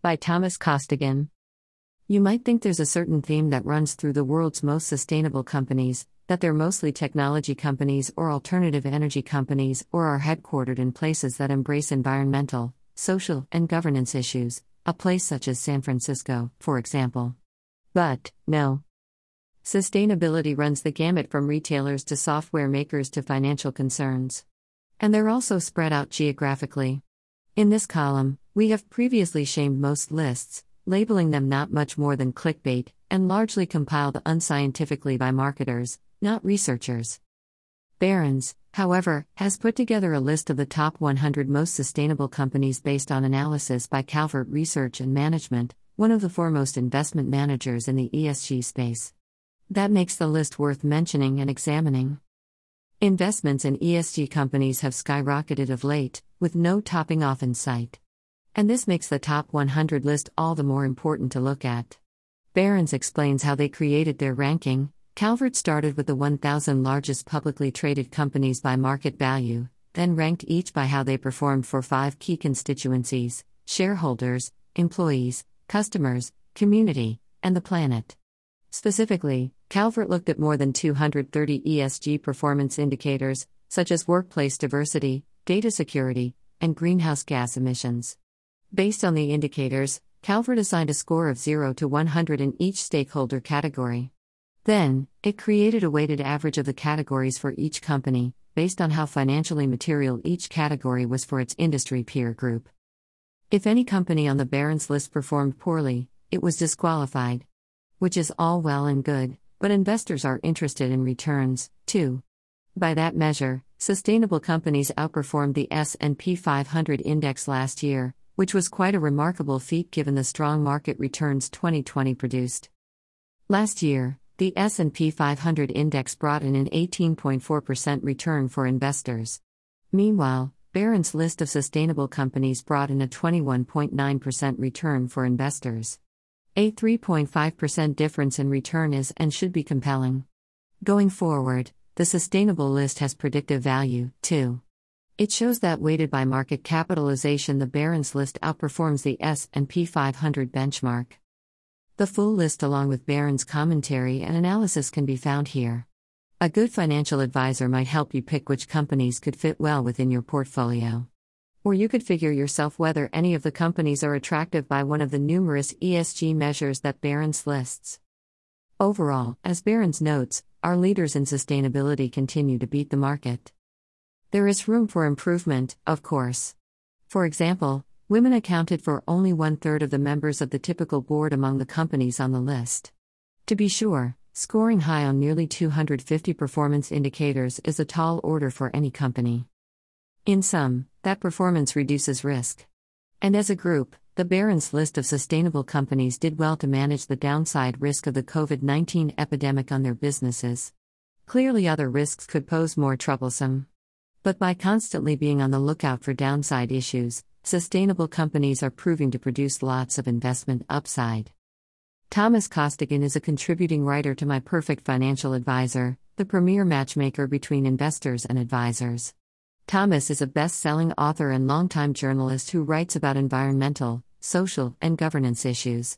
By Thomas Costigan. You might think there's a certain theme that runs through the world's most sustainable companies, that they're mostly technology companies or alternative energy companies or are headquartered in places that embrace environmental, social, and governance issues, a place such as San Francisco, for example. But, no. Sustainability runs the gamut from retailers to software makers to financial concerns. And they're also spread out geographically. In this column, we have previously shamed most lists, labeling them not much more than clickbait, and largely compiled unscientifically by marketers, not researchers. Barron's, however, has put together a list of the top 100 most sustainable companies based on analysis by Calvert Research and Management, one of the foremost investment managers in the ESG space. That makes the list worth mentioning and examining. Investments in ESG companies have skyrocketed of late, with no topping off in sight. And this makes the top 100 list all the more important to look at. Barron's explains how they created their ranking. Calvert started with the 1,000 largest publicly traded companies by market value, then ranked each by how they performed for five key constituencies shareholders, employees, customers, community, and the planet. Specifically, Calvert looked at more than 230 ESG performance indicators, such as workplace diversity, data security, and greenhouse gas emissions. Based on the indicators, Calvert assigned a score of 0 to 100 in each stakeholder category. Then, it created a weighted average of the categories for each company, based on how financially material each category was for its industry peer group. If any company on the Barron's list performed poorly, it was disqualified which is all well and good, but investors are interested in returns, too. By that measure, sustainable companies outperformed the S&P 500 index last year, which was quite a remarkable feat given the strong market returns 2020 produced. Last year, the S&P 500 index brought in an 18.4% return for investors. Meanwhile, Barron's list of sustainable companies brought in a 21.9% return for investors. A 3.5% difference in return is and should be compelling. Going forward, the sustainable list has predictive value, too. It shows that weighted by market capitalization the Barron's list outperforms the S&P 500 benchmark. The full list along with Barron's commentary and analysis can be found here. A good financial advisor might help you pick which companies could fit well within your portfolio. Or you could figure yourself whether any of the companies are attractive by one of the numerous ESG measures that Barron's lists. Overall, as Barron's notes, our leaders in sustainability continue to beat the market. There is room for improvement, of course. For example, women accounted for only one third of the members of the typical board among the companies on the list. To be sure, scoring high on nearly 250 performance indicators is a tall order for any company. In sum, that performance reduces risk. And as a group, the Barron's list of sustainable companies did well to manage the downside risk of the COVID 19 epidemic on their businesses. Clearly, other risks could pose more troublesome. But by constantly being on the lookout for downside issues, sustainable companies are proving to produce lots of investment upside. Thomas Costigan is a contributing writer to My Perfect Financial Advisor, the premier matchmaker between investors and advisors. Thomas is a best selling author and longtime journalist who writes about environmental, social, and governance issues.